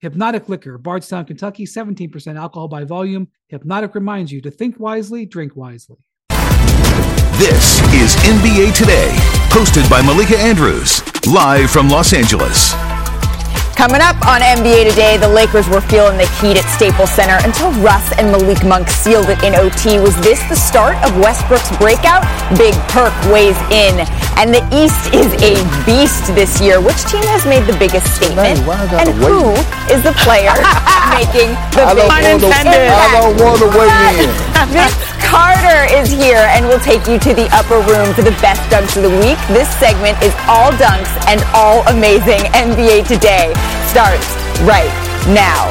Hypnotic Liquor, Bardstown, Kentucky, 17% alcohol by volume. Hypnotic reminds you to think wisely, drink wisely. This is NBA Today, hosted by Malika Andrews, live from Los Angeles. Coming up on NBA Today, the Lakers were feeling the heat at Staples Center until Russ and Malik Monk sealed it in OT. Was this the start of Westbrook's breakout? Big Perk weighs in. And the East is a beast this year. Which team has made the biggest statement? and who is the player making the biggest impact? I don't want to weigh in. Carter is here and will take you to the upper room for the best dunks of the week. This segment is all dunks and all amazing. NBA Today starts right now.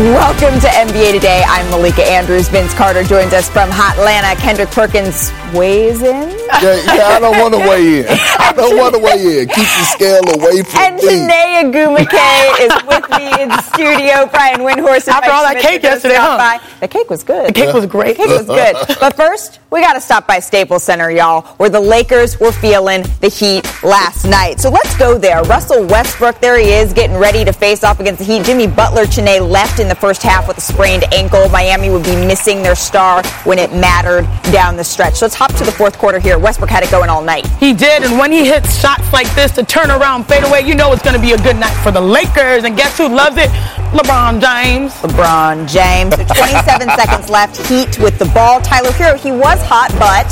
Welcome to NBA Today. I'm Malika Andrews. Vince Carter joins us from Hotlanta. Kendrick Perkins weighs in. Yeah, yeah, I don't want to weigh in. I don't want to weigh in. Keep the scale away from And me. Chiney Ogwumike is with me in the studio. Brian Windhorst. and After Mike all that Schmidt cake yesterday, huh? by. The cake was good. The cake was great. The cake was good. But first, we got to stop by Staples Center, y'all, where the Lakers were feeling the heat last night. So let's go there. Russell Westbrook, there he is, getting ready to face off against the Heat. Jimmy Butler, Chene left in the first half with a sprained ankle. Miami would be missing their star when it mattered down the stretch. So let's hop to the fourth quarter here. Westbrook had it going all night. He did, and when he hits shots like this to turn around, fade away, you know it's going to be a good night for the Lakers. And guess who loves it? LeBron James. LeBron James. So 27 seconds left. Heat with the ball. Tyler Herro, he was hot, but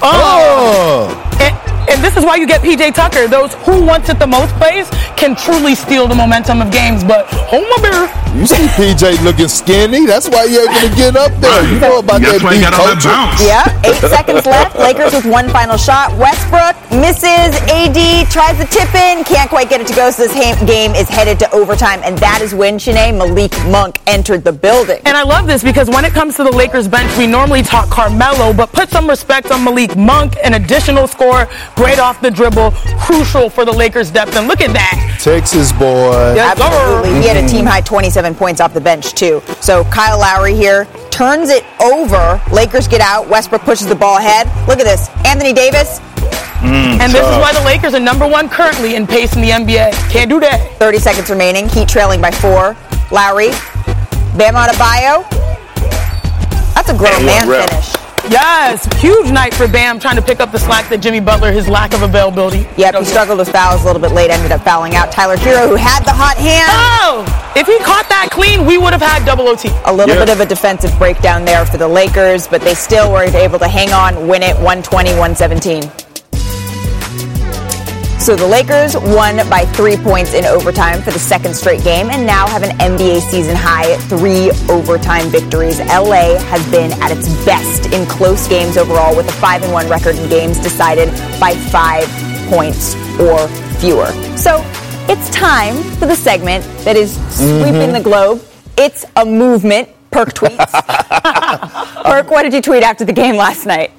Oh. Oh, And, and this is why you get PJ Tucker. Those who wants it the most plays can truly steal the momentum of games. But hold my beer. you see PJ looking skinny. That's why he able to get up there. You know about That's that why he beat got all that bounce. yeah, eight seconds left. Lakers with one final shot. Westbrook misses. AD tries to tip in, can't quite get it to go. So this ha- game is headed to overtime, and that is when Shanae Malik Monk entered the building. And I love this because when it comes to the Lakers bench, we normally talk Carmelo, but put some respect on Malik Monk, an additional score, great off the dribble, crucial for the Lakers' depth. And look at that. Texas boy. Yes, sir. Absolutely. He had a mm-hmm. team high 27 points off the bench, too. So Kyle Lowry here turns it over. Lakers get out. Westbrook pushes the ball ahead. Look at this. Anthony Davis, mm, And this is why the Lakers are number one currently in pace in the NBA. Can't do that. 30 seconds remaining. Heat trailing by four. Lowry. Bam Adebayo. That's a grown man rep. finish. Yes, huge night for Bam trying to pick up the slack that Jimmy Butler, his lack of availability. Yep, he struggled with fouls a little bit late, ended up fouling out. Tyler Herro, who had the hot hand. Oh, if he caught that clean, we would have had double OT. A little Yeah. bit of a defensive breakdown there for the Lakers, but they still were able to hang on, win it 120 117. So the Lakers won by three points in overtime for the second straight game and now have an NBA season high three overtime victories. LA has been at its best in close games overall with a 5 and 1 record in games decided by five points or fewer. So it's time for the segment that is sweeping mm-hmm. the globe. It's a movement. Perk tweets. Perk, what did you tweet after the game last night?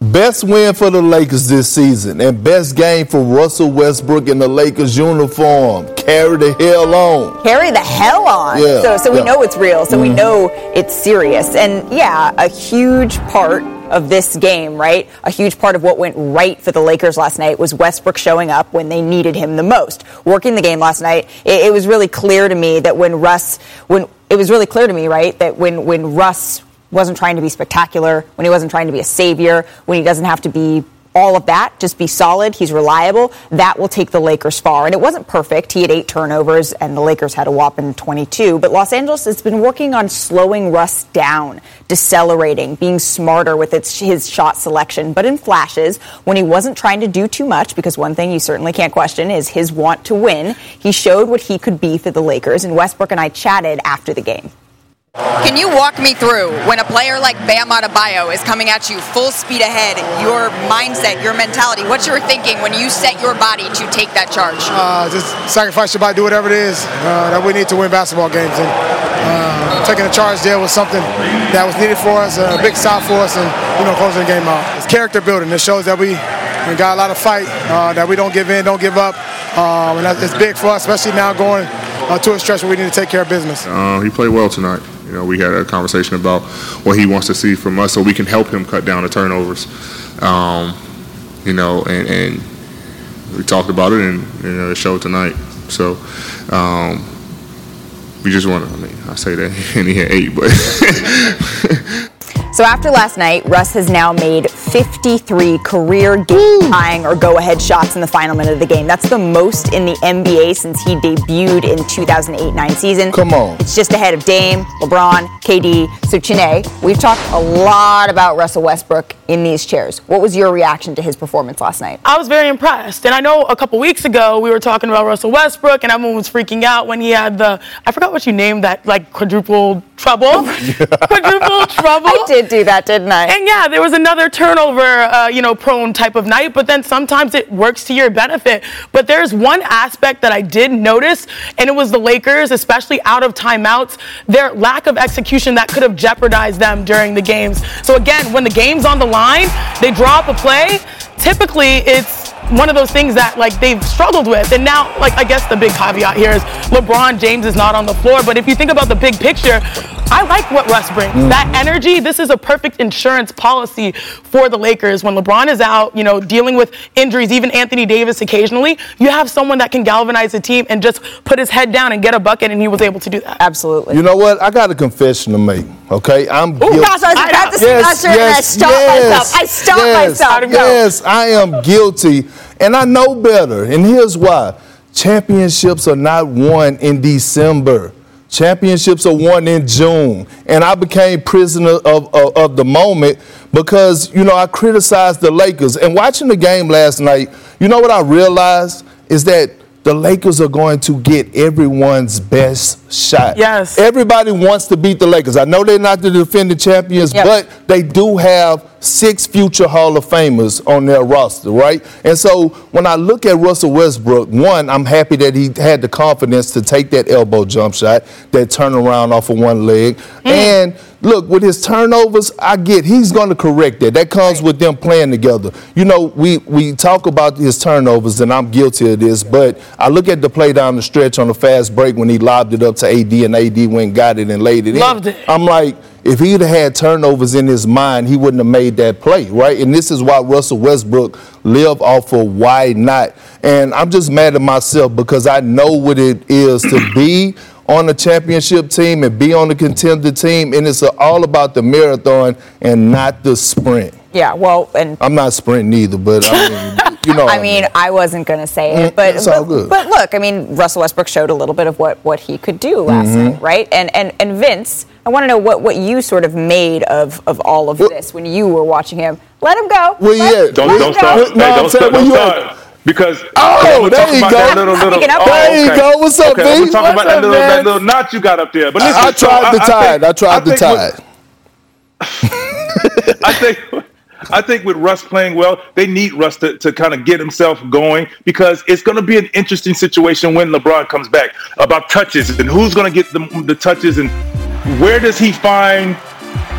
Best win for the Lakers this season and best game for Russell Westbrook in the Lakers uniform. Carry the hell on. carry the hell on. Yeah, so so we yeah. know it's real. So we mm-hmm. know it's serious. And yeah, a huge part of this game, right? A huge part of what went right for the Lakers last night was Westbrook showing up when they needed him the most. Working the game last night, it, it was really clear to me that when Russ, when it was really clear to me, right, that when when Russ wasn't trying to be spectacular, when he wasn't trying to be a savior, when he doesn't have to be all of that, just be solid, he's reliable, that will take the Lakers far. And it wasn't perfect. He had eight turnovers and the Lakers had a whopping 22. But Los Angeles has been working on slowing Russ down, decelerating, being smarter with its, his shot selection, but in flashes when he wasn't trying to do too much, because one thing you certainly can't question is his want to win. He showed what he could be for the Lakers, and Westbrook and I chatted after the game. Can you walk me through when a player like Bam Adebayo is coming at you full speed ahead, your mindset, your mentality, what you're thinking when you set your body to take that charge? Uh, just sacrifice your body, do whatever it is uh, that we need to win basketball games. And uh, taking the charge there was something that was needed for us, a big stop for us, and you know closing the game out. It's character building. It shows that we we got a lot of fight, uh, that we don't give in, don't give up, um, and it's big for us, especially now going uh, to a stretch where we need to take care of business. Uh, he played well tonight. You know, we had a conversation about what he wants to see from us, so we can help him cut down the turnovers. Um, you know, and, and, we talked about it, and you know, it showed tonight. So um, we just want to. I mean, I say that, and he had eight, but. So after last night, Russ has now made 53 career game-tying or go-ahead shots in the final minute of the game. That's the most in the NBA since he debuted in 2008-9 season. Come on. It's just ahead of Dame, LeBron, KD. So Chiney, we've talked a lot about Russell Westbrook in these chairs. What was your reaction to his performance last night? I was very impressed. And I know a couple weeks ago we were talking about Russell Westbrook and everyone was freaking out when he had the I forgot what you named that like quadruple trouble. quadruple trouble. I did do that, didn't I? And yeah, there was another turnover, uh, you know, prone type of night, but then sometimes it works to your benefit. But there's one aspect that I did notice, and it was the Lakers, especially out of timeouts, their lack of execution that could have jeopardized them during the games. So again, when the game's on the line, they draw up a play. Typically, it's one of those things that like they've struggled with. And now, like I guess the big caveat here is LeBron James is not on the floor. But if you think about the big picture, I like what Russ brings. Mm-hmm. That energy, this is a perfect insurance policy for the Lakers. When LeBron is out, you know, dealing with injuries, even Anthony Davis occasionally, you have someone that can galvanize the team and just put his head down and get a bucket, and he was able to do that. Absolutely. You know what? I got a confession to make. Okay, I'm Ooh, guilty. Gosh, I was about to say yes, yes, and I stopped yes, myself. I stopped yes, myself. Yes, I am guilty, and I know better. And here's why: championships are not won in December. Championships are won in June. And I became prisoner of, of, of, the moment because, you know, I criticized the Lakers. And watching the game last night, you know what I realized is that the Lakers are going to get everyone's best shot. Yes. Everybody wants to beat the Lakers. I know they're not the defending champions, yep. but they do have six future Hall of Famers on their roster, right? And so when I look at Russell Westbrook, one, I'm happy that he had the confidence to take that elbow jump shot, that turnaround off of one leg. Mm. And look, with his turnovers, I get he's going to correct that. That comes with them playing together. You know, we, we talk about his turnovers, and I'm guilty of this, but I look at the play down the stretch on the fast break when he lobbed it up to AD, and AD went and got it and laid it Loved in. It. I'm like, if he'd have had turnovers in his mind, he wouldn't have made that play, right? And this is why Russell Westbrook live off of why not. And I'm just mad at myself because I know what it is to be on a championship team and be on a contender team, and it's all about the marathon and not the sprint. Yeah, well, and I'm not sprinting either, but I mean, you know. I mean, I wasn't going to say it, mm, but it's but, all good. but look, I mean, Russell Westbrook showed a little bit of what what he could do last mm-hmm. night, right? And and and Vince, I want to know what what you sort of made of of all of well, this when you were watching him. Let him go. Well, Let, yeah. Don't don't start. Hey, don't start. Don't start. Because oh, there you go. Little, little, oh, there you go. What's up, okay, B? We're talking What's about that little, man? that little knot you got up there. But listen, I, I tried so the tide. I, I tried the tide. I think I think with Russ playing well, they need Russ to, to kind of get himself going because it's going to be an interesting situation when LeBron comes back about touches and who's going to get the, the touches and where does he find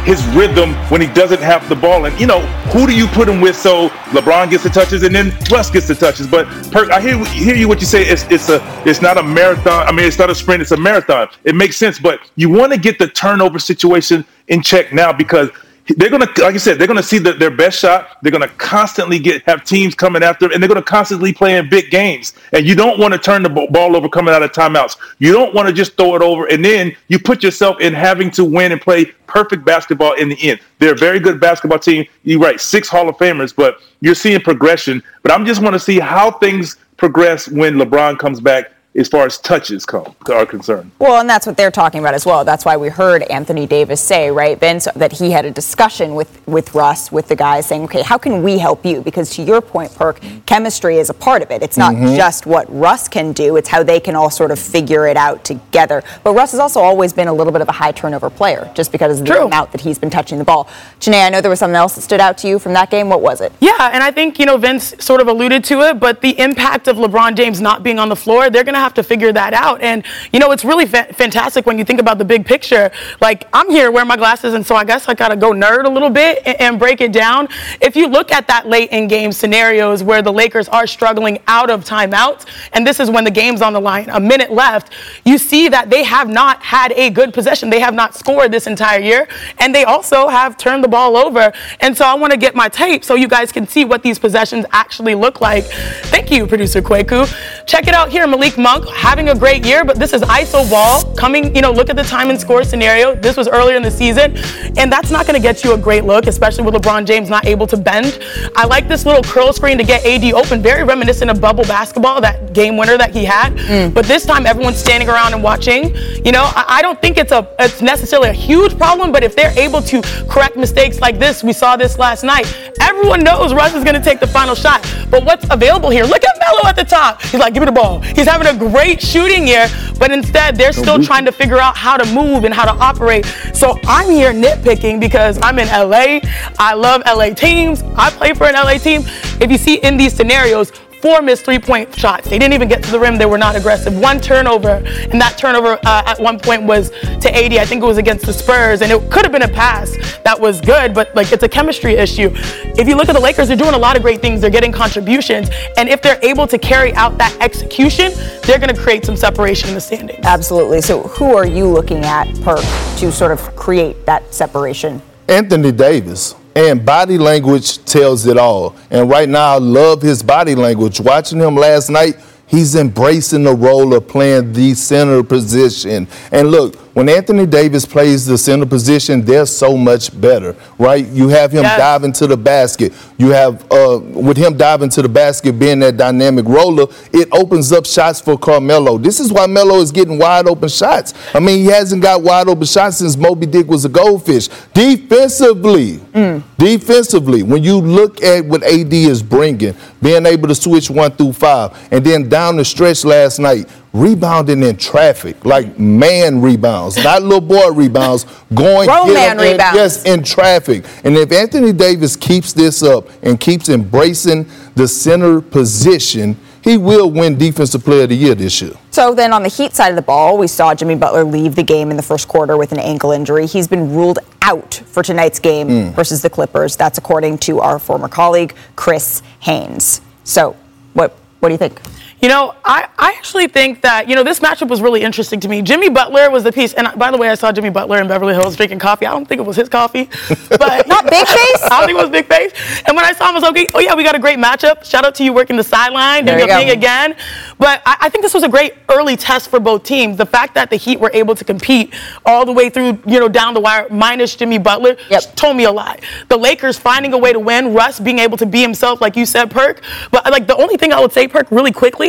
his rhythm when he doesn't have the ball. And you know, who do you put him with so LeBron gets the touches and then Russ gets the touches? But per, I hear hear you what you say. It's it's a it's not a marathon. I mean, it's not a sprint. It's a marathon. It makes sense. But you want to get the turnover situation in check now because they're gonna, like you said, they're gonna see the, their best shot. They're gonna constantly get have teams coming after, them, and they're gonna constantly play in big games. And you don't want to turn the ball over coming out of timeouts. You don't want to just throw it over, and then you put yourself in having to win and play perfect basketball in the end. They're a very good basketball team. You're right, six Hall of Famers, but you're seeing progression. But I'm just want to see how things progress when LeBron comes back as far as touches come are concerned. Well, and that's what they're talking about as well. That's why we heard Anthony Davis say, right, Vince, that he had a discussion with with Russ, with the guys, saying, okay, how can we help you? Because to your point, Perk, chemistry is a part of it. It's not mm-hmm. just what Russ can do; it's how they can all sort of figure it out together. But Russ has also always been a little bit of a high turnover player, just because of the True. amount that he's been touching the ball. Chiney, I know there was something else that stood out to you from that game. What was it? Yeah, and I think you know Vince sort of alluded to it, but the impact of LeBron James not being on the floor, they're going to have to figure that out. And, you know, it's really fa- fantastic when you think about the big picture. Like, I'm here wearing my glasses, and so I guess I got to go nerd a little bit and, and break it down. If you look at that late in game scenarios where the Lakers are struggling out of timeouts, and this is when the game's on the line, a minute left, you see that they have not had a good possession. They have not scored this entire year, and they also have turned the ball over. And so I want to get my tape so you guys can see what these possessions actually look like. Thank you, producer Kweku. Check it out here, Malik Monk having a great year, but this is ISO ball coming, you know, look at the time and score scenario. This was earlier in the season, and that's not going to get you a great look, especially with LeBron James not able to bend. I like this little curl screen to get AD open, very reminiscent of bubble basketball, that game winner that he had. Mm. But this time, everyone's standing around and watching. You know, I, I don't think it's a it's necessarily a huge problem, but if they're able to correct mistakes like this, we saw this last night. Everyone knows Russ is going to take the final shot. But what's available here? Look at Melo at the top. He's like, give me the ball. He's having a great shooting year, but instead they're still trying to figure out how to move and how to operate. So I'm here nitpicking because I'm in LA. I love LA teams. I play for an LA team. If you see in these scenarios, four missed three point shots. They didn't even get to the rim. They were not aggressive. One turnover, and that turnover uh, at one point was to AD. I think it was against the Spurs, and it could have been a pass that was good, but like it's a chemistry issue. If you look at the Lakers, they're doing a lot of great things. They're getting contributions, and if they're able to carry out that execution, they're going to create some separation in the standings. Absolutely. So, who are you looking at, Perk, to sort of create that separation? Anthony Davis. And body language tells it all. And right now, I love his body language. Watching him last night, he's embracing the role of playing the center position. And look, when Anthony Davis plays the center position, they're so much better, right? You have him yes. dive into the basket. You have, uh, with him diving to the basket, being that dynamic roller, it opens up shots for Carmelo. This is why Melo is getting wide open shots. I mean, he hasn't got wide open shots since Moby Dick was a goldfish. Defensively, mm. defensively, when you look at what AD is bringing, being able to switch one through five, and then down the stretch last night, rebounding in traffic, like man rebounds, not little boy rebounds, going Grown man in, rebounds. yes, in traffic. And if Anthony Davis keeps this up and keeps embracing the center position, he will win Defensive Player of the Year this year. So then on the Heat side of the ball, we saw Jimmy Butler leave the game in the first quarter with an ankle injury. He's been ruled out for tonight's game mm. versus the Clippers. That's according to our former colleague, Chris Haynes. So what, what do you think? You know, I, I actually think that, you know, this matchup was really interesting to me. Jimmy Butler was the piece. And by the way, I saw Jimmy Butler in Beverly Hills drinking coffee. I don't think it was his coffee. But Not Big Face? I don't think it was Big Face. And when I saw him, I was like, oh, yeah, we got a great matchup. Shout out to you working the sideline, doing your thing again. But I, I, think this was a great early test for both teams. The fact that the Heat were able to compete all the way through, you know, down the wire, minus Jimmy Butler, yep. told me a lot. The Lakers finding a way to win, Russ being able to be himself, like you said, Perk. But, like, the only thing I would say, Perk, really quickly,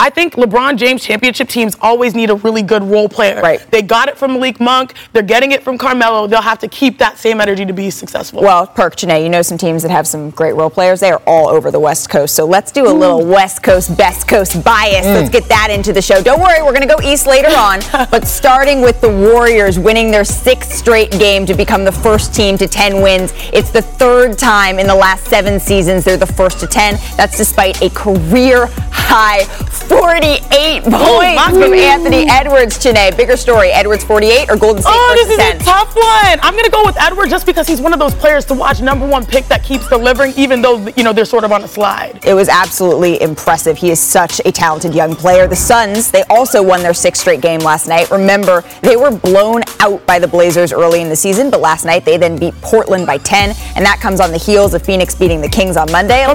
I think LeBron James championship teams always need a really good role player. Right. They got it from Malik Monk. They're getting it from Carmelo. They'll have to keep that same energy to be successful. Well, Perk, Chiney, you know some teams that have some great role players. They are all over the West Coast. So let's do a little West Coast, Best Coast bias. Mm. Let's get that into the show. Don't worry, we're going to go East later on. but starting with the Warriors winning their sixth straight game to become the first team to 10 wins. It's the third time in the last seven seasons they're the first to 10. That's despite a career high 48 points from Anthony Edwards today. Bigger story, Edwards 48 or Golden State Oh, this is 10? a tough one. I'm going to go with Edwards just because he's one of those players to watch, number one pick that keeps delivering, even though, you know, they're sort of on a slide. It was absolutely impressive. He is such a talented young player. The Suns, they also won their sixth straight game last night. Remember, they were blown out by the Blazers early in the season, but last night they then beat Portland by 10, and that comes on the heels of Phoenix beating the Kings on Monday. A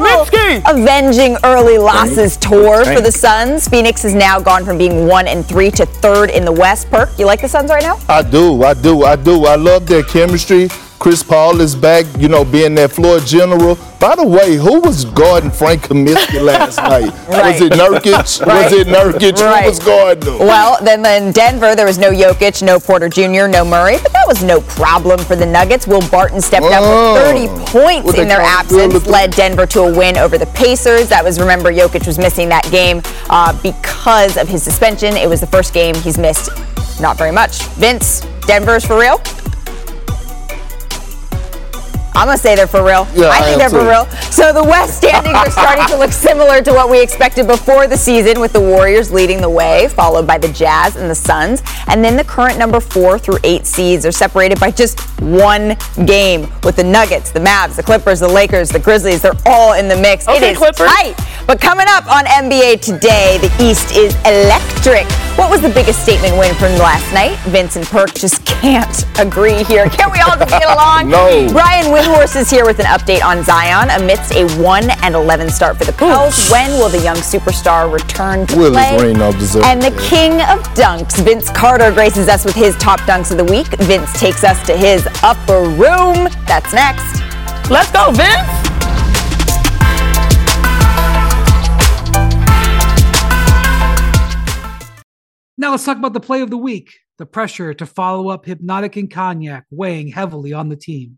avenging early losses tour for the Suns. Phoenix is now gone from being one and three to third in the West. Perk, you like the Suns right now? I do, I do, I do. I love their chemistry. Chris Paul is back, you know, being that floor general. By the way, who was guarding Frank Kaminsky last night? Right. Was it Nurkic? Right. Was it Nurkic? Right. Who was guarding him? Well, then in Denver, there was no Jokic, no Porter Jr., no Murray, but that was no problem for the Nuggets. Will Barton stepped up Oh. with 30 points in their absence, led Denver to a win over the Pacers. That was, remember, Jokic was missing that game uh, because of his suspension. It was the first game he's missed not very much. Vince, Denver's for real? I'm gonna say they're for real. Yeah, I I think am they're for real. So the West standings are starting to look similar to what we expected before the season, with the Warriors leading the way, followed by the Jazz and the Suns. And then the current number four through eight seeds are separated by just one game, with the Nuggets, the Mavs, the Clippers, the Lakers, the Grizzlies. They're all in the mix. Okay, is Clippers. tight. But coming up on NBA today, the East is electric. What was the biggest statement win from last night? Vincent and Perk just can't agree here. Can we all just get along? No. Brian Windhorst is here with an update on Zion amidst a 1 and 11 start for the Pels. When will the young superstar return to Willis play? Green don't deserve and the that. king of dunks, Vince Carter, graces us with his top dunks of the week. Vince takes us to his upper room. That's next. Let's go, Vince. Now let's talk about the play of the week. The pressure to follow up Hypnotic and Cognac weighing heavily on the team.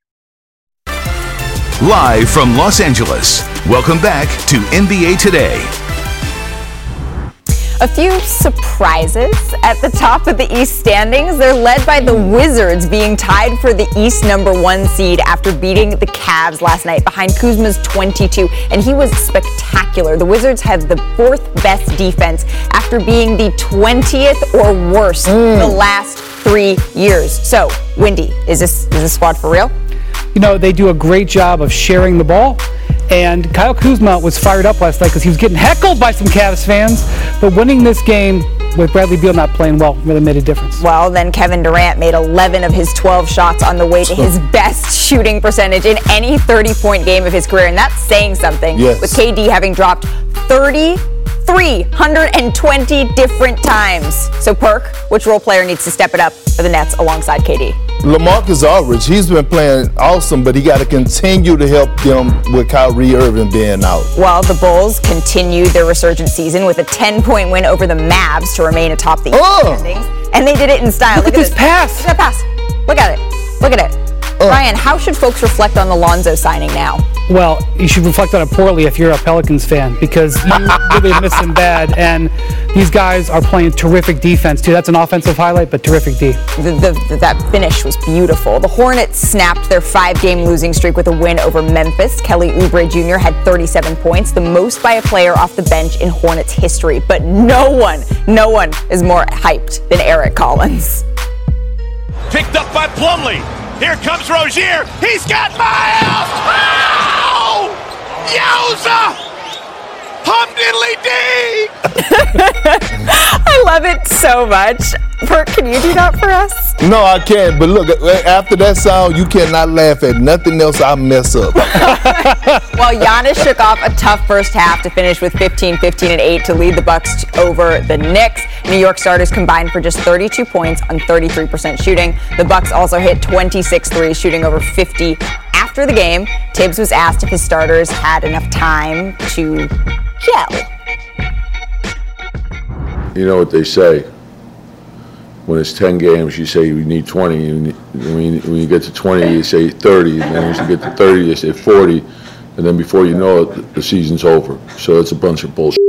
Live from Los Angeles. Welcome back to NBA Today. A few surprises at the top of the East standings. They're led by the Wizards being tied for the East number one seed after beating the Cavs last night behind Kuzma's 22. And he was spectacular. The Wizards have the fourth best defense after being the 20th or worse the mm. last three years. So, Windy, is this, is this squad for real? You know, they do a great job of sharing the ball. And Kyle Kuzma was fired up last night because he was getting heckled by some Cavs fans. But winning this game with Bradley Beal not playing well really made a difference. Well, then Kevin Durant made 11 of his 12 shots on the way to his best shooting percentage in any 30 point game of his career. And that's saying something. Yes. With KD having dropped 3,320 different times. So, Perk, which role player needs to step it up for the Nets alongside KD? LaMarcus Aldridge, he's been playing awesome, but he got to continue to help them with Kyrie Irving being out. Well, the Bulls continued their resurgent season with a 10 point win over the Mavs to remain atop the Oh. standings. And they did it in style. Look at this pass. Look at that pass. Look at it. Look at it. Uh. Ryan, how should folks reflect on the Lonzo signing now? Well, you should reflect on it poorly if you're a Pelicans fan because you really miss him bad. And these guys are playing terrific defense too. That's an offensive highlight, but terrific D. The, the, that finish was beautiful. The Hornets snapped their five-game losing streak with a win over Memphis. Kelly Oubre Jr. had 37 points, the most by a player off the bench in Hornets history. But no one, no one is more hyped than Eric Collins. Picked up by Plumlee. Here comes Rozier. He's got Miles. Oh! Yowza! Hum diddly dee! I love it so much. Bert, can you do that for us? No, I can't. But look, uh, after that sound, you cannot laugh at nothing else I mess up. Well, Giannis shook off a tough first half to finish with 15, 15, and 8 to lead the Bucks over the Knicks. New York starters combined for just 32 points on 33% shooting. The Bucks also hit 26 threes, shooting over 50 after the game. Thibs was asked if his starters had enough time to gel. You know what they say. When it's 10 games, you say you need 20. You need- When you, when you get to 20, you say 30. And then when you get to 30, you say 40. And then before you know it, the season's over. So it's a bunch of bullshit.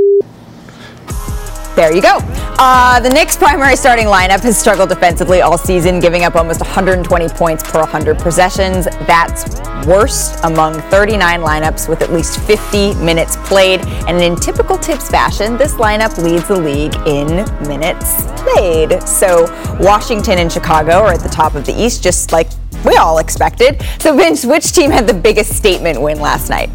There you go. Uh, the Knicks' primary starting lineup has struggled defensively all season, giving up almost 120 points per 100 possessions. That's worst among 39 lineups with at least 50 minutes played. And in typical Thibs fashion, this lineup leads the league in minutes played. So Washington and Chicago are at the top of the East, just like we all expected. So, Vince, which team had the biggest statement win last night?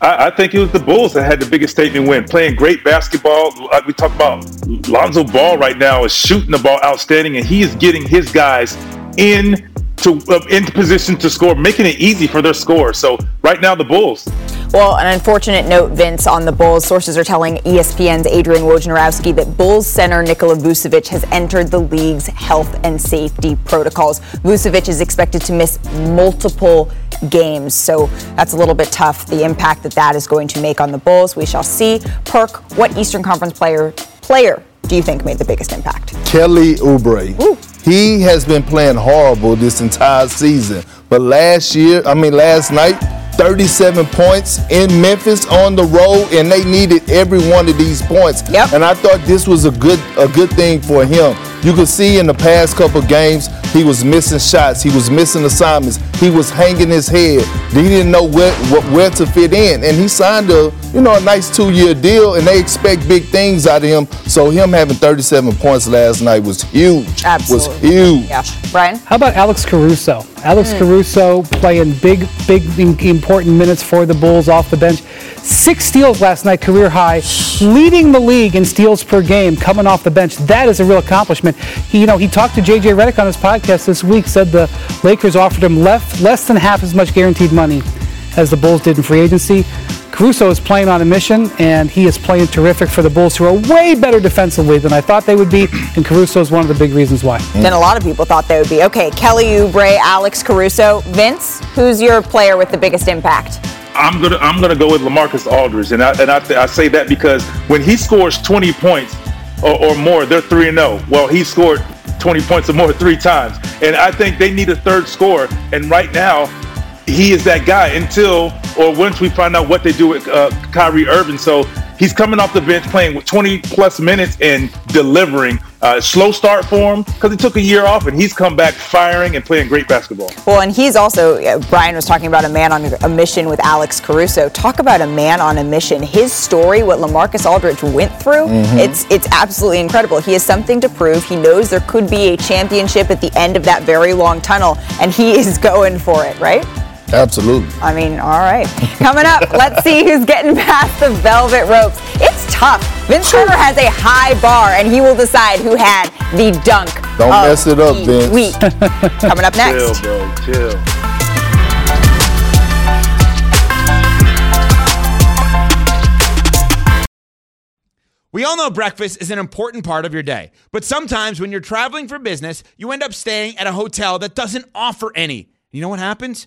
I, I, think it was the Bulls that had the biggest statement win, playing great basketball. Like we talk about, Lonzo Ball right now is shooting the ball outstanding, and he is getting his guys in to uh, into position to score, making it easy for their score. So right now, the Bulls. Well, an unfortunate note, Vince, on the Bulls. Sources are telling ESPN's Adrian Wojnarowski that Bulls center Nikola Vucevic has entered the league's health and safety protocols. Vucevic is expected to miss multiple games, so that's a little bit tough. The impact that that is going to make on the Bulls, we shall see. Perk, what Eastern Conference player player do you think made the biggest impact? Kelly Oubre. Ooh. He has been playing horrible this entire season. But last year, I mean last night, 37 points in Memphis on the road, and they needed every one of these points. Yep. And I thought this was a good a good thing for him. You could see in the past couple games he was missing shots, he was missing assignments, he was hanging his head. He didn't know where where to fit in, and he signed a you know a nice two year deal, and they expect big things out of him. So him having 37 points last night was huge. Absolutely. Was huge. Yeah. Brian. How about Alex Caruso? Alex mm. Caruso playing big, big, important minutes for the Bulls off the bench. Six steals last night, career high, leading the league in steals per game coming off the bench. That is a real accomplishment. He, you know, he talked to JJ Redick on his podcast this week, said the Lakers offered him less, less than half as much guaranteed money as the Bulls did in free agency. Caruso is playing on a mission, and he is playing terrific for the Bulls, who are way better defensively than I thought they would be. And Caruso is one of the big reasons why. Than a lot of people thought they would be. Okay, Kelly Oubre, Alex Caruso, Vince. Who's your player with the biggest impact? I'm gonna I'm gonna go with LaMarcus Aldridge, and I and I, I say that because when he scores 20 points or, or more, they're three and zero. Oh. Well, he scored 20 points or more three times, and I think they need a third score. And right now, he is that guy until or once we find out what they do with uh, Kyrie Irving. So he's coming off the bench playing with 20 plus minutes and delivering. Uh, slow start for him because he took a year off and he's come back firing and playing great basketball. Well, and he's also, uh, Brian was talking about a man on a mission with Alex Caruso. Talk about a man on a mission. His story, what LaMarcus Aldridge went through, mm-hmm. it's, it's absolutely incredible. He has something to prove. He knows there could be a championship at the end of that very long tunnel, and he is going for it, right? Absolutely. I mean, all right. Coming up, let's see who's getting past the velvet ropes. It's tough. Vince Carter has a high bar, and he will decide who had the dunk. Don't mess it up, Vince. Week. Coming up next. Chill, bro. Chill. We all know breakfast is an important part of your day, but sometimes when you're traveling for business, you end up staying at a hotel that doesn't offer any. You know what happens?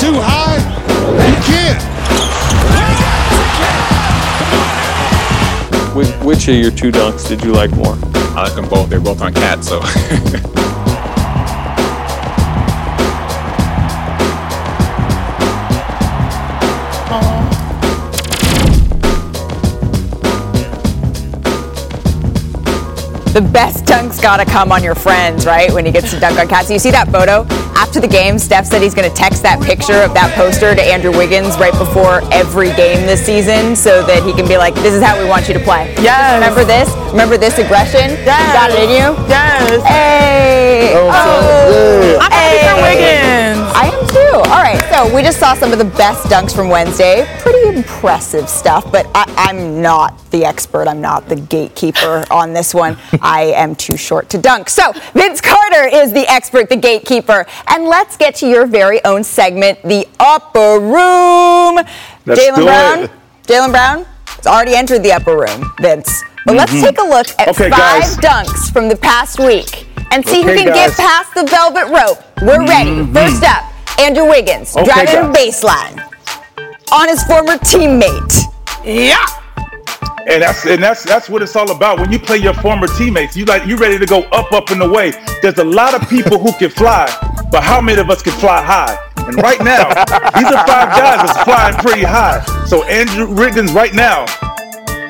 Too high? You can't. Which, which of your two dunks did you like more? I like them both. They're both on KAT, so. the best dunk's gotta come on your friends, right? When he gets to dunk on cats. So you see that photo? After the game, Steph said he's gonna text that picture of that poster to Andrew Wiggins right before every game this season so that he can be like, this is how we want you to play. Yes. Remember this? Remember this aggression? Yes. You got it in you? Yes. Hey. Oh, oh. I'm happy for Wiggins. I am too. All right, so we just saw some of the best dunks from Wednesday. Pretty impressive stuff, but I, I'm not the expert. I'm not the gatekeeper on this one. I am too short to dunk. So Vince Carter is the expert, the gatekeeper. And let's get to your very own segment, the upper room. Jaylen Brown. Jaylen Brown has already entered the upper room, Vince. But mm-hmm. let's take a look at okay, five guys. dunks from the past week and see who Okay, can get past the velvet rope. We're ready. Mhm. First up, Andrew Wiggins Okay, driving guys. baseline on his former teammate. Yeah. And that's and that's that's what it's all about. When you play your former teammates, you like you ready to go up, up and away. There's a lot of people who can fly, but how many of us can fly high? And right now, these are five guys that's flying pretty high. So Andrew Wiggins right now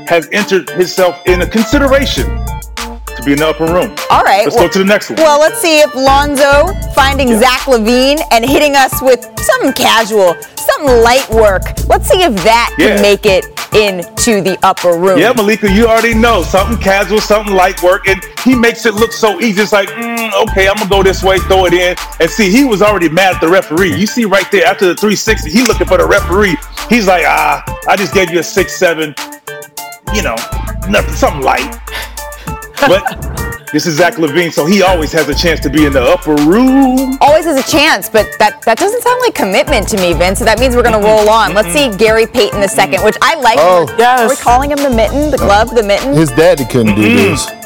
has entered himself in a consideration to be in the upper room. All right. Let's well- go to the next one. Well, let's see if Lonzo finding Zach LaVine and hitting us with something casual, something light work. Let's see if that Yeah. can make it into the upper room. Yeah, Malika, you already know something casual, something light work, and he makes it look so easy. It's like, mm, okay, I'm gonna go this way, throw it in, and see, he was already mad at the referee. You see right there after the 360, he looking for the referee. He's like, ah, I just gave you a six seven, you know, nothing, something light. But this is Zach LaVine, so he always has a chance to be in the upper room. Always has a chance, but that, that doesn't sound like commitment to me, Vince. So that means we're going to roll on. Let's see Gary Payton the second, which I like. Oh. Are we calling him the mitten, the glove, the mitten? His daddy couldn't do this. We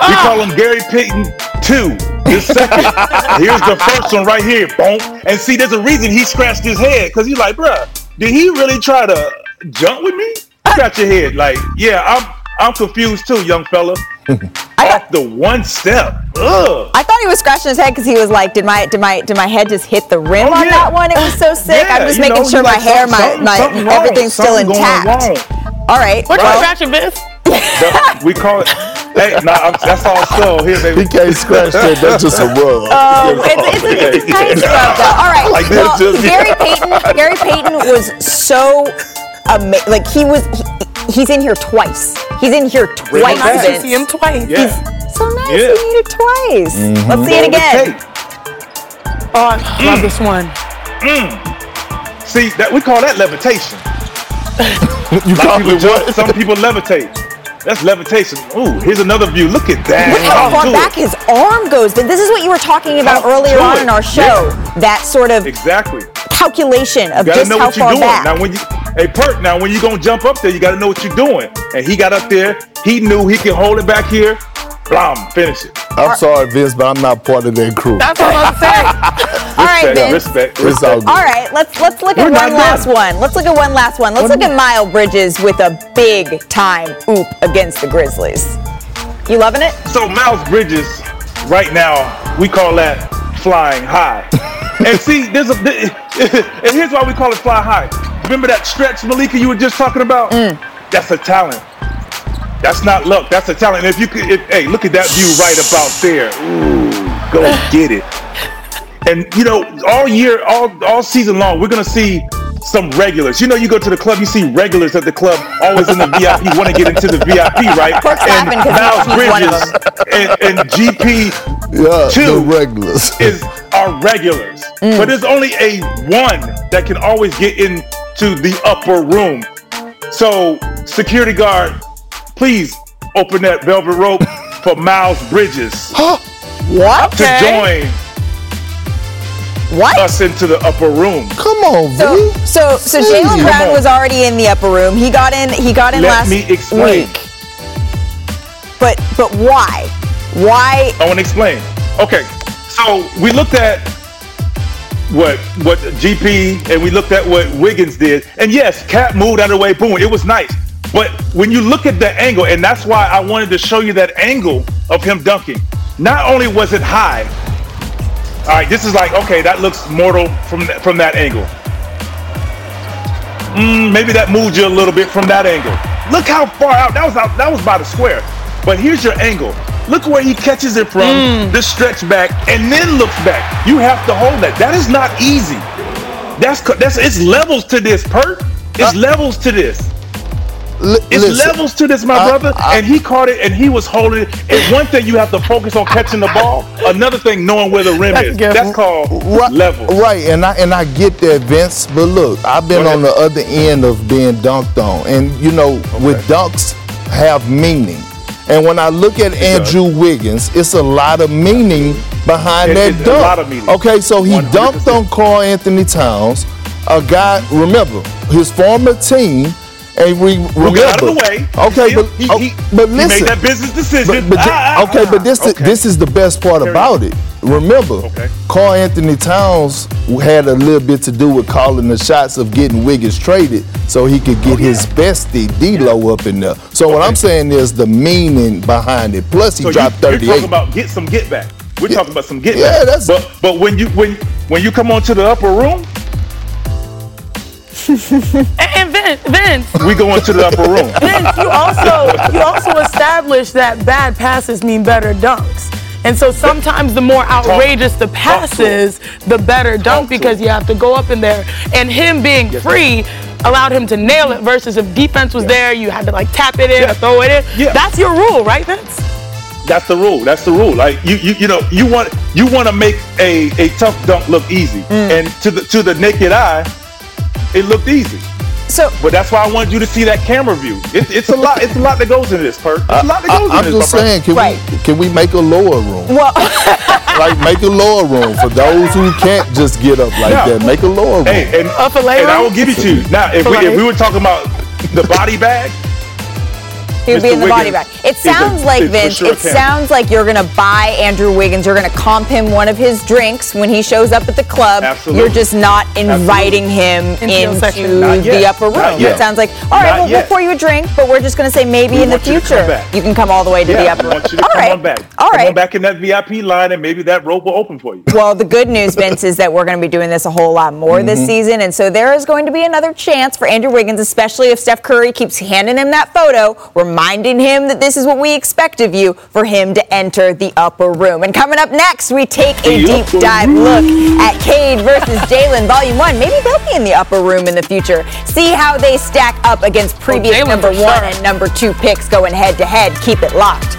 ah! call him Gary Payton two. The second. Here's the first one right here. Boom. And see, there's a reason he scratched his head because he's like, bruh, did he really try to jump with me? Scratch your head. Like, yeah, I'm I'm confused too, young fella. Off the one step. Ugh. I thought he was scratching his head because he was like, "Did my did my did my head just hit the rim Oh, on yeah. that one? It was so sick. Yeah, I'm just making know, sure you my like hair, something- my my something wrong, everything's still something going intact." All right. What you well, scratching, Vince? We call it. Hey, nah, I'm, that's all slow. Here, baby. He can't scratch that. That's just a rub. Oh, it's, it's, a, it's a tiny scrub though. All right. Like well, just- Gary Payton. Gary Payton was so amazing. Like he was. He, he's in here twice. He's in here twice. Nice to see him twice. Yeah. So nice Yeah. to meet it twice. Mm-hmm. Let's see it again. Oh, I love this one. See, that we call that levitation. You Some call people it what? some people levitate. That's levitation. Ooh, here's another view. Look at that. Look how far back it. his arm goes. This is what you were talking about Come earlier on it. in our show. That sort of Exactly. Calculation of You gotta just know how what you're far doing. back. Now when you hey Perk, now when you gonna jump up there, you gotta know what you're doing. And he got up there, he knew he could hold it back here. Blam, finish it. I'm sorry, Vince, but I'm not part of that crew. That's what I'm saying. All right, Respect, Vince. respect, It's all respect. good. All right, let's let's look We're at not one done. last one. Let's look at one last one. Let's look at Miles Bridges with a big time oop against the Grizzlies. You loving it? So Miles Bridges, right now, we call that flying high. and see, there's a and here's why we call it fly high. Remember that stretch, Malika, you were just talking about? Mm. That's a talent. That's not luck. That's a talent. And if you could, if, hey, look at that view right about there. Ooh, go get it. And you know, all year, all all season long, we're gonna see some regulars. You know, you go to the club, you see regulars at the club, always in the VIP, want to get into the VIP, right? Perk's and laughing 'cause Miles he's one of Bridges and, and GP Yeah, Two. the regulars. is are regulars, Mm. but there's only a one that can always get into the upper room. So, security guard, please open that velvet rope for Miles Bridges What? to join What? us into the upper room. Come on, So, V. so, so Jeez. Jaylen Brown was already in the upper room. He got in. He got in Let last me explain. week. But, but why? Why? I want to explain. Okay, so we looked at what what GP and we looked at what Wiggins did, and yes, KAT moved out of the way, boom, it was nice. But when you look at the angle, and that's why I wanted to show you that angle of him dunking. Not only was it high, all right, this is like okay, that looks mortal from from that angle. Mm, maybe that moved you a little bit from that angle. Look how far out that was out. That was by the square. But here's your angle. Look where he catches it from, mm. the stretch back, and then looks back. You have to hold that. That is not easy. That's that's it's levels to this, Perk. It's uh, levels to this. L- It's listen, levels to this, my I- brother. I- and he caught it, and he was holding it. And one thing you have to focus on catching the ball. Another thing, knowing where the rim That's is. good. That's called Right, levels. right, and I and I get that, Vince. But look, I've been on the other end of being dunked on, and you know, with dunks have meaning. And when I look at Andrew Wiggins, it's a lot of meaning behind It- that dunk. lot of meaning. Okay, so he 100%. dunked on Karl-Anthony Towns, a guy. Remember, his former team And we remember. Out of the way. Okay, He- but he- oh, he- but he made that business decision. But, but Ah, ah, okay, but ah. this Okay. this is the best part about it. Remember, Karl-Anthony Towns had a little bit to do with calling the shots of getting Wiggins traded so he could Oh, get his bestie D'Lo up in there. So what I'm saying is the meaning behind it. Plus he So you, dropped you're talking about get some get back. We're talking about some get Yeah, back. that's- but but when you when when you come onto the upper room, And, and Vince, Vince, we go into the upper room. Vince, you also you also established that bad passes mean better dunks. And so sometimes the more outrageous the passes, the better dunk because you have to go up in there. And him being free allowed him to nail it versus if defense was there, you had to like tap it in or throw it in. Yeah. That's your rule, right, Vince? That's the rule. That's the rule. Like you, you, you know, you want you want to make a, a tough dunk look easy, Mm. and to the to the naked eye, it looked easy. So, but that's why I wanted you to see that camera view. It, it's a lot. It's a lot that goes into this, Perk. It's a lot that goes I, into am this. just my brother. saying, can we can we make a lower room? Well, like make a lower room for those who can't just get up like Yeah. that. Make a lower room. Hey, and, and I will give it to you. Now, if we, if we were talking about the body bag, He would be in the body Wiggins bag. It is a- sounds like is Vince. sure it can. sounds like you're gonna buy Andrew Wiggins. You're gonna comp him one of his drinks when he shows up at the club. Absolutely. You're just not inviting him Into into the upper room. It sounds like all right. Not Well, we'll pour you a drink, but we're just gonna say maybe We in the want you future you can come all the way to the yeah, upper I room. want you to All come right. on back. All come on back in that VIP line, and maybe that rope will open for you. Well, the good news, Vince, is that we're going to be doing this a whole lot more this Mhm. season. And so there is going to be another chance for Andrew Wiggins, especially if Steph Curry keeps handing him that photo, reminding him that this is what we expect of you for him to enter the upper room. And coming up next, we take a The deep upper dive look at Cade versus Jalen Volume 1. Maybe they'll be in the upper room in the future. See how they stack up against previous Jalen number one sure. and number two picks going head to head. Keep it locked.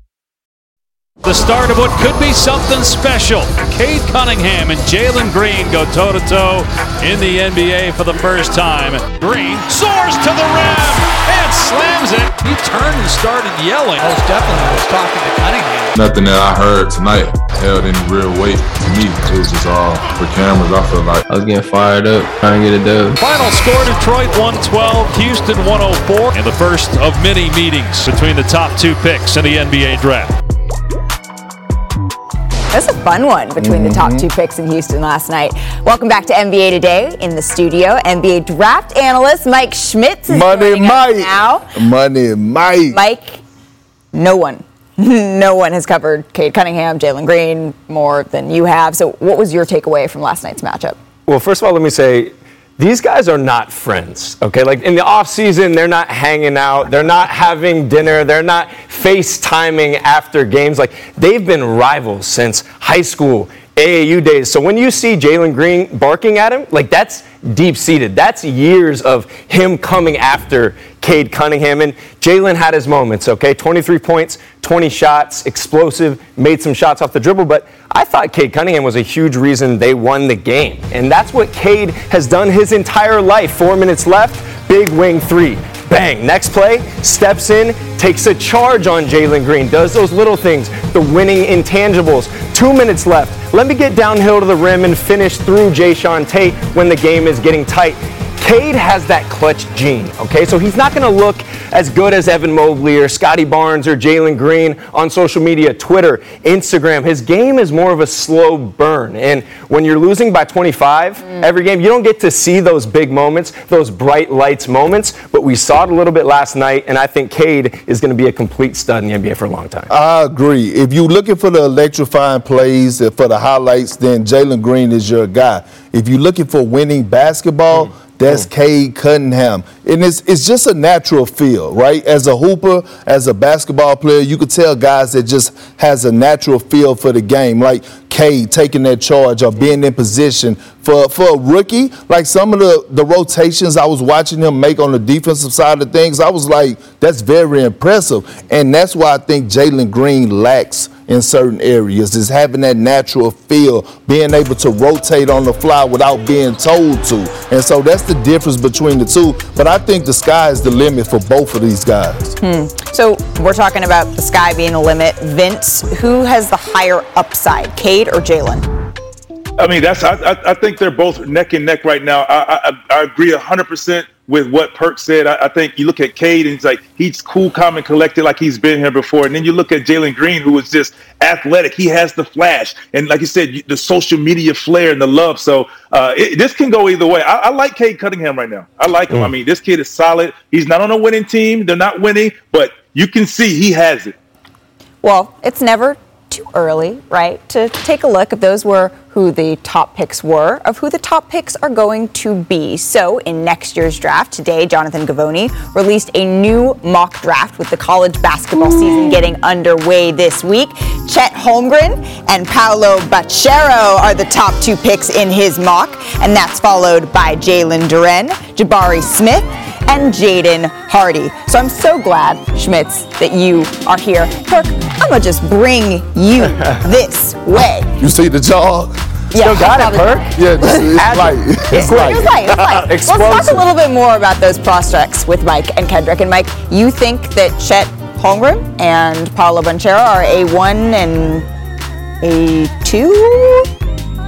The start of what could be something special. Cade Cunningham and Jalen Green go toe to toe in the NBA for the first time. Green soars to the rim and slams it. He turned and started yelling. Most definitely was talking to Cunningham. Nothing that I heard tonight held any real weight to me. It was just all for cameras. I feel like I was getting fired up, trying to get it done. Final score Detroit 112, Houston 104, and the first of many meetings between the top two picks in the NBA draft. That's a fun one between the top mm-hmm. two picks in Houston last night. Welcome back to NBA Today in the studio. NBA draft analyst Mike Schmitz is Money Mike. now. Money Mike. Mike, no one, no one has covered Cade Cunningham, Jalen Green more than you have. So, what was your takeaway from last night's matchup? Well, first of all, let me say these guys are not friends, okay? Like in the off season, they're not hanging out, they're not having dinner, they're not FaceTiming after games. Like they've been rivals since high school, AAU days. So when you see Jalen Green barking at him, like that's deep seated. That's years of him coming after Cade Cunningham. And Jalen had his moments, okay? 23 points, 20 shots, explosive, made some shots off the dribble. But I thought Cade Cunningham was a huge reason they won the game. And that's what Cade has done his entire life. Four minutes left, big wing three. Bang. Next play, steps in, takes a charge on Jalen Green, does those little things, the winning intangibles. Two minutes left. Let me get downhill to the rim and finish through Jae'Sean Tate when the game is getting tight. Cade has that clutch gene, okay? So he's not going to look as good as Evan Mobley or Scottie Barnes or Jalen Green on social media, Twitter, Instagram. His game is more of a slow burn. And when you're losing by 25 mm. every game, you don't get to see those big moments, those bright lights moments. But we saw it a little bit last night, and I think Cade is going to be a complete stud in the NBA for a long time. I agree. If you're looking for the electrifying plays, for the highlights, then Jalen Green is your guy. If you're looking for winning basketball, mm that's mm. Cade Cunningham. And it's, it's just a natural feel, right? As a hooper, as a basketball player, you could tell guys that just has a natural feel for the game. Like Cade taking that charge or being in position. For, for a rookie, like some of the, the rotations I was watching him make on the defensive side of things, I was like, that's very impressive. And that's why I think Jalen Green lacks – in certain areas is having that natural feel, being able to rotate on the fly without being told to. And so that's the difference between the two. But I think the sky is the limit for both of these guys. Hmm. So we're talking about the sky being the limit. Vince, who has the higher upside, Cade or Jalen? I mean, that's I, I, I, think they're both neck and neck right now. I, I, I agree 100% with what Perk said. I, I, think you look at Cade and he's like he's cool, calm, and collected like he's been here before. And then you look at Jalen Green, who is just athletic. He has the flash, and like you said, the social media flair and the love. So uh, it, this can go either way. I, I, like Cade Cunningham right now. I like him. Mm. I mean, this kid is solid. He's not on a winning team. They're not winning, but you can see he has it. Well, it's never too early, right, to take a look if those were who the top picks were, of who the top picks are going to be. So, in next year's draft, today, Jonathan Givony released a new mock draft with the college basketball season getting underway this week. Chet Holmgren and Paolo Banchero are the top two picks in his mock, and that's followed by Jalen Duren, Jabari Smith, and Jaden Hardy. So I'm so glad, Schmitz, that you are here. Perk, I'm going to just bring you this way. You see the jog? Yeah, Still got it, Perk. Yeah, it's light. It's light. It's light. It's light. Let's talk a little bit more about those prospects with Mike and Kendrick. And Mike, you think that Chet Holmgren and Paolo Banchero are a one and a two?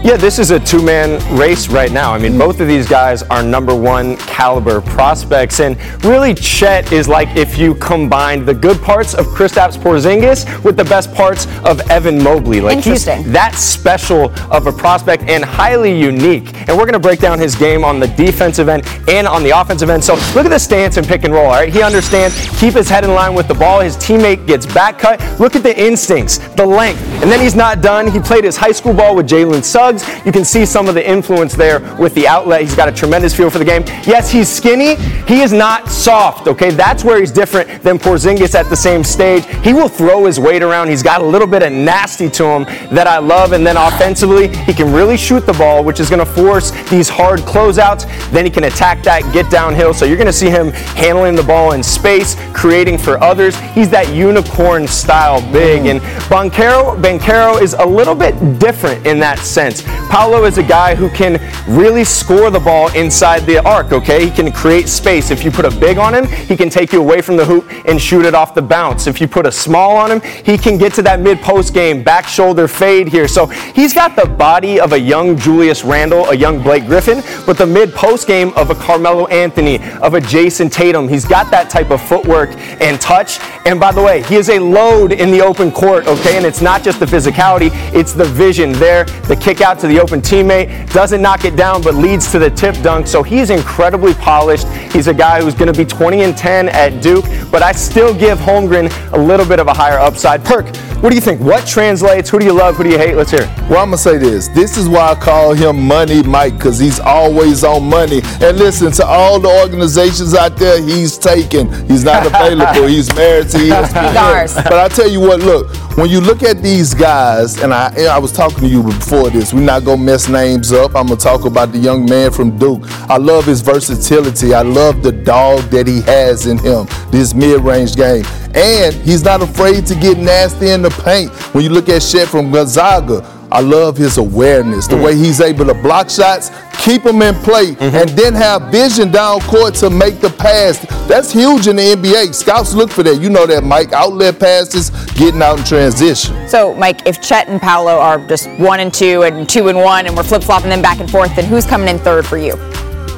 Yeah, this is a two man race right now. I mean, both of these guys are number one caliber prospects. And really, Chet is like if you combined the good parts of Kristaps Porzingis with the best parts of Evan Mobley. Like, he's that special of a prospect and highly unique. And we're going to break down his game on the defensive end and on the offensive end. So look at the stance and pick and roll, all right? He understands, keep his head in line with the ball. His teammate gets back cut. Look at the instincts, the length. And then he's not done. He played his high school ball with Jalen Suggs. You can see some of the influence there with the outlet. He's got a tremendous feel for the game. Yes, he's skinny. He is not soft, okay? That's where he's different than Porzingis at the same stage. He will throw his weight around. He's got a little bit of nasty to him that I love. And then offensively, he can really shoot the ball, which is going to force these hard closeouts. Then he can attack that, get downhill. So you're going to see him handling the ball in space, creating for others. He's that unicorn style big. And Banchero, Banchero is a little bit different in that sense. Paolo is a guy who can really score the ball inside the arc, okay? He can create space. If you put a big on him, he can take you away from the hoop and shoot it off the bounce. If you put a small on him, he can get to that mid post game, back shoulder fade here. So he's got the body of a young Julius Randle, a young Blake Griffin, but the mid post game of a Carmelo Anthony, of a Jayson Tatum. He's got that type of footwork and touch. And by the way, he is a load in the open court, okay? And it's not just the physicality, it's the vision there, the kick out to the open teammate, doesn't knock it down, but leads to the tip dunk. So he's incredibly polished. He's a guy who's going to be 20 and 10 at Duke, but I still give Holmgren a little bit of a higher upside. Perk, what do you think? What translates? Who do you love? Who do you hate? Let's hear it. Well, I'm going to say this. This is why I call him Money Mike, because he's always on money. And listen, to all the organizations out there, he's taken. He's not available. he's married to ESPN. But I tell you what, look, when you look at these guys, and I, I was talking to you before this, we're not gonna mess names up. I'm gonna talk about the young man from Duke. I love his versatility. I love the dog that he has in him, this mid-range game. And he's not afraid to get nasty in the paint. When you look at Chet from Gonzaga, I love his awareness, the mm. way he's able to block shots, keep them in play, mm-hmm. and then have vision down court to make the pass. That's huge in the NBA. Scouts look for that. You know that, Mike. Outlet passes, getting out in transition. So, Mike, if Chet and Paolo are just one and two and two and one, and we're flip flopping them back and forth, then who's coming in third for you?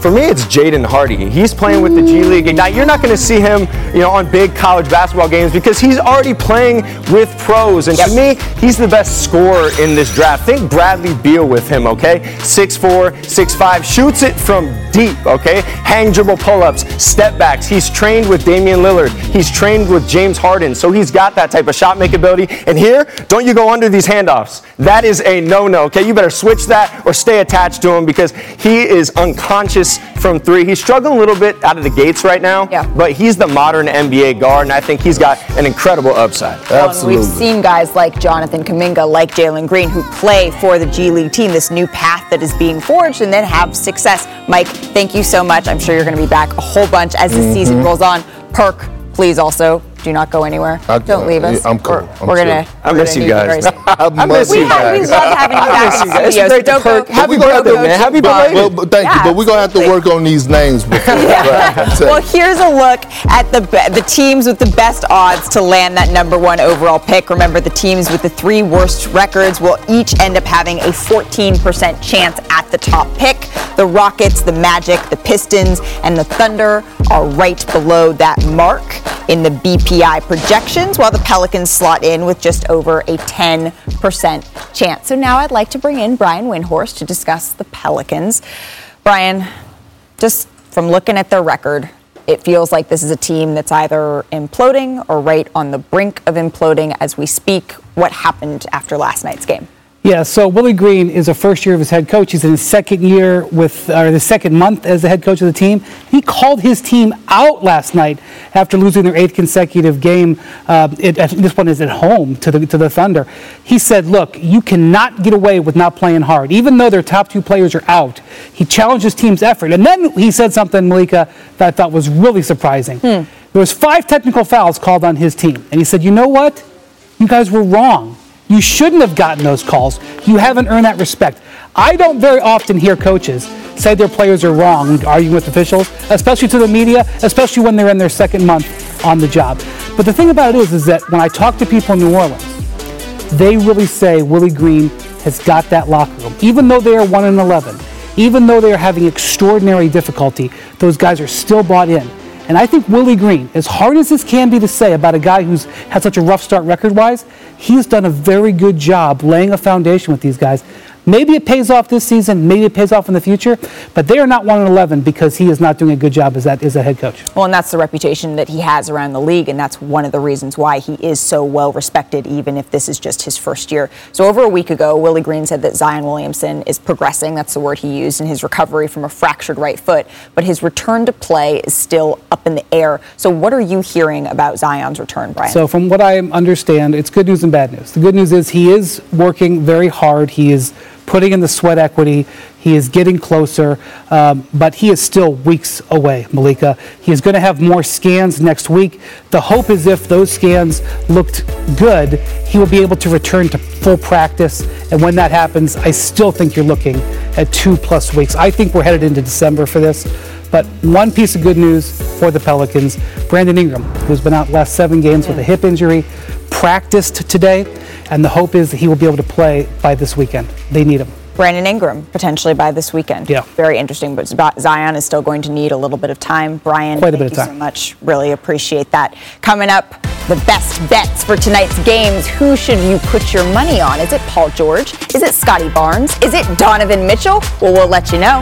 For me, it's Jaden Hardy. He's playing with the G League. Now, you're not going to see him, you know, on big college basketball games because he's already playing with pros. And to me, he's the best scorer in this draft. Think Bradley Beal with him, okay? 6'4", 6'5", shoots it from deep, okay? Hang dribble pull-ups, step backs. He's trained with Damian Lillard. He's trained with James Harden. So he's got that type of shot make ability. And here, don't you go under these handoffs. That is a no-no, okay? You better switch that or stay attached to him because he is unconscious from three. He's struggling a little bit out of the gates right now, yeah. but he's the modern NBA guard, and I think he's got an incredible upside. Well, and we've seen guys like Jonathan Kuminga, like Jalen Green, who play for the G League team, this new path that is being forged, and then have success. Mike, thank you so much. I'm sure you're going to be back a whole bunch as the Mm-hmm. season rolls on. Perk, please also do not go anywhere. I- Don't leave us. I'm cool. We're, I'm we're gonna. chill. I we're miss gonna you need guys. very- I I miss we, you have, we love having you I back miss you guys. studio. It's So great to don't go. Happy birthday, man. Happy far. belated. Well, but thank you. But we're gonna have to work on these names before. right. Well, here's a look at the be- the teams with the best odds to land that number one overall pick. Remember, the teams with the three worst records will each end up having a 14% chance at the top pick. The Rockets, the Magic, the Pistons, and the Thunder are right below that mark in the BPI projections, while the Pelicans slot in with just over a 10% chance. So now I'd like to bring in Brian Windhorst to discuss the Pelicans. Brian, just from looking at their record, it feels like this is a team that's either imploding or right on the brink of imploding as we speak. What happened after last night's game? Yeah, so Willie Green is a first year of his head coach. He's in his second year with, or the second month as the head coach of the team. He called his team out last night after losing their eighth consecutive game. Uh, it, this one is at home to the to the Thunder. He said, "Look, you cannot get away with not playing hard, even though their top two players are out." He challenged his team's effort, and then he said something, Malika, that I thought was really surprising. There was five technical fouls called on his team, and he said, "You know what? You guys were wrong." You shouldn't have gotten those calls. You haven't earned that respect. I don't very often hear coaches say their players are wrong arguing with officials, especially to the media, especially when they're in their second month on the job. But the thing about it is, is that when I talk to people in New Orleans, they really say Willie Green has got that locker room. Even though they are 1 and 11, even though they are having extraordinary difficulty, those guys are still bought in. And I think Willie Green, as hard as this can be to say about a guy who's had such a rough start record wise, he's done a very good job laying a foundation with these guys. Maybe it pays off this season, maybe it pays off in the future, but they are not 1 and 11 because he is not doing a good job as that as a head coach. Well, and that's the reputation that he has around the league, and that's one of the reasons why he is so well respected, even if this is just his first year. So, over a week ago, Willie Green said that Zion Williamson is progressing. That's the word he used in his recovery from a fractured right foot, but his return to play is still up in the air. So, what are you hearing about Zion's return, Brian? So, from what I understand, it's good news and bad news. The good news is he is working very hard. He is putting in the sweat equity. He is getting closer, um, but he is still weeks away, Malika. He is going to have more scans next week. The hope is if those scans looked good, he will be able to return to full practice. And when that happens, I still think you're looking at two plus weeks. I think we're headed into December for this. But one piece of good news for the Pelicans Brandon Ingram, who's been out last seven games with a hip injury, practiced today, and the hope is that he will be able to play by this weekend. They need him. Brandon Ingram potentially by this weekend. Yeah. Very interesting, but Zion is still going to need a little bit of time. Brian, Quite a thank bit of you so much. Really appreciate that. Coming up, the best bets for tonight's games. Who should you put your money on? Is it Paul George? Is it Scottie Barnes? Is it Donovan Mitchell? Well, we'll let you know.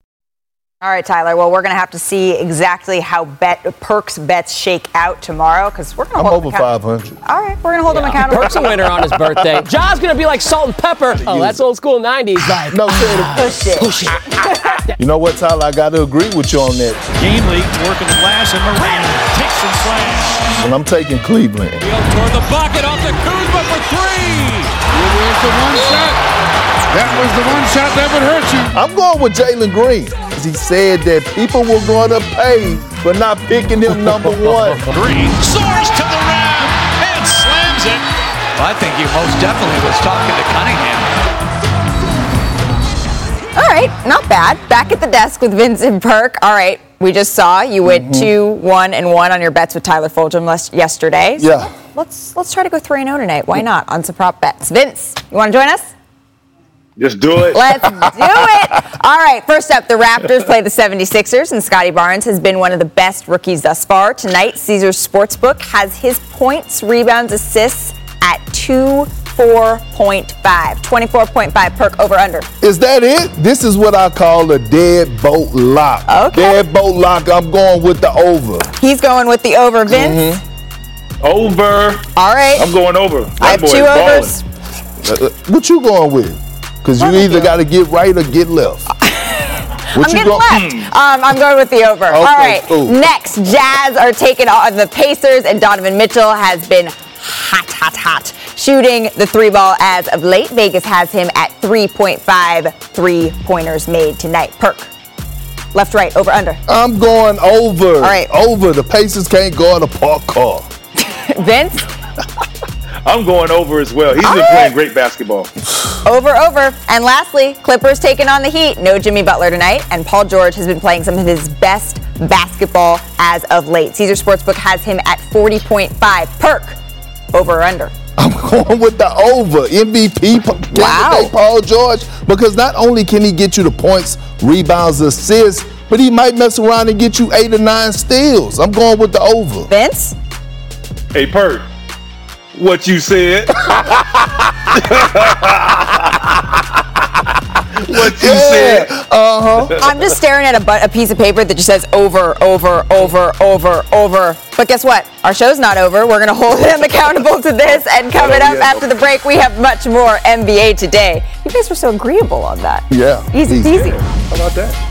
All right, Tyler. Well, we're going to have to see exactly how bet perks bets shake out tomorrow because we're going to I'm hold over account- 500. All right, we're going to hold them accountable. Perk's a winner on his birthday. John's gonna be like salt and pepper. Oh, that's old school '90s. Like, No, say. Push it. push it. You know what, Tyler? I got to agree with you on that. Game Gainley working the glass, and Morant takes and slams. When I'm taking Cleveland. Toward the bucket, off to Kuzma for three. Here's the one shot. That was the one shot that would hurt you. I'm going with Jalen Green. He said that people were going to pay for not picking him number one. Green soars to the rim and slams it. I think he most definitely was talking to Cunningham. All right, not bad. Back at the desk with Vincent Burke. All right, we just saw you went Mm-hmm. two, one, and one on your bets with Tyler Fulghum les- yesterday. So Yeah. Let's let's try to go three and zero tonight. Why not on some prop bets? Vince, you want to join us? Just do it. Let's do it. All right, first up, the Raptors play the 76ers, and Scottie Barnes has been one of the best rookies thus far. Tonight, Caesars Sportsbook has his points, rebounds, assists at 24.5. 24.5 perk over under. Is that it? This is what I call a dead boat lock. Okay. Dead boat lock. I'm going with the over. He's going with the over, Vince. Over. All right. I'm going over. That I have two is balling. overs. Uh, uh, what you going with? Because you either got to get right or get left. What I'm you getting go- left. Um, I'm going with the over. All right. cool. Next, Jazz are taking on the Pacers, and Donovan Mitchell has been hot, hot, hot, shooting the three ball as of late. Vegas has him at 3.5 three pointers made tonight. Perk. Left, right, over, under. I'm going over. All right. Over. The Pacers can't go in a park car. Vince, I'm going over as well. He's All been right. playing great basketball. over, over. And lastly, Clippers taking on the Heat. No Jimmy Butler tonight, and Paul George has been playing some of his best basketball as of late. Caesar Sportsbook has him at 40.5. Perk. Over or under. I'm going with the over. MVP p- Wow. candidate Paul George. Because not only can he get you the points, rebounds, assists, but he might mess around and get you eight or nine steals. I'm going with the over. Vince? Hey, Perk. What you said? what you said? Uh huh. I'm just staring at a, bu- a piece of paper that just says over, over, over, over, over. But guess what? Our show's not over. We're going to hold them accountable to this. And coming Oh, up after the break, we have much more NBA today. You guys were so agreeable on that. Yeah. Easy Easy. peasy. How about that?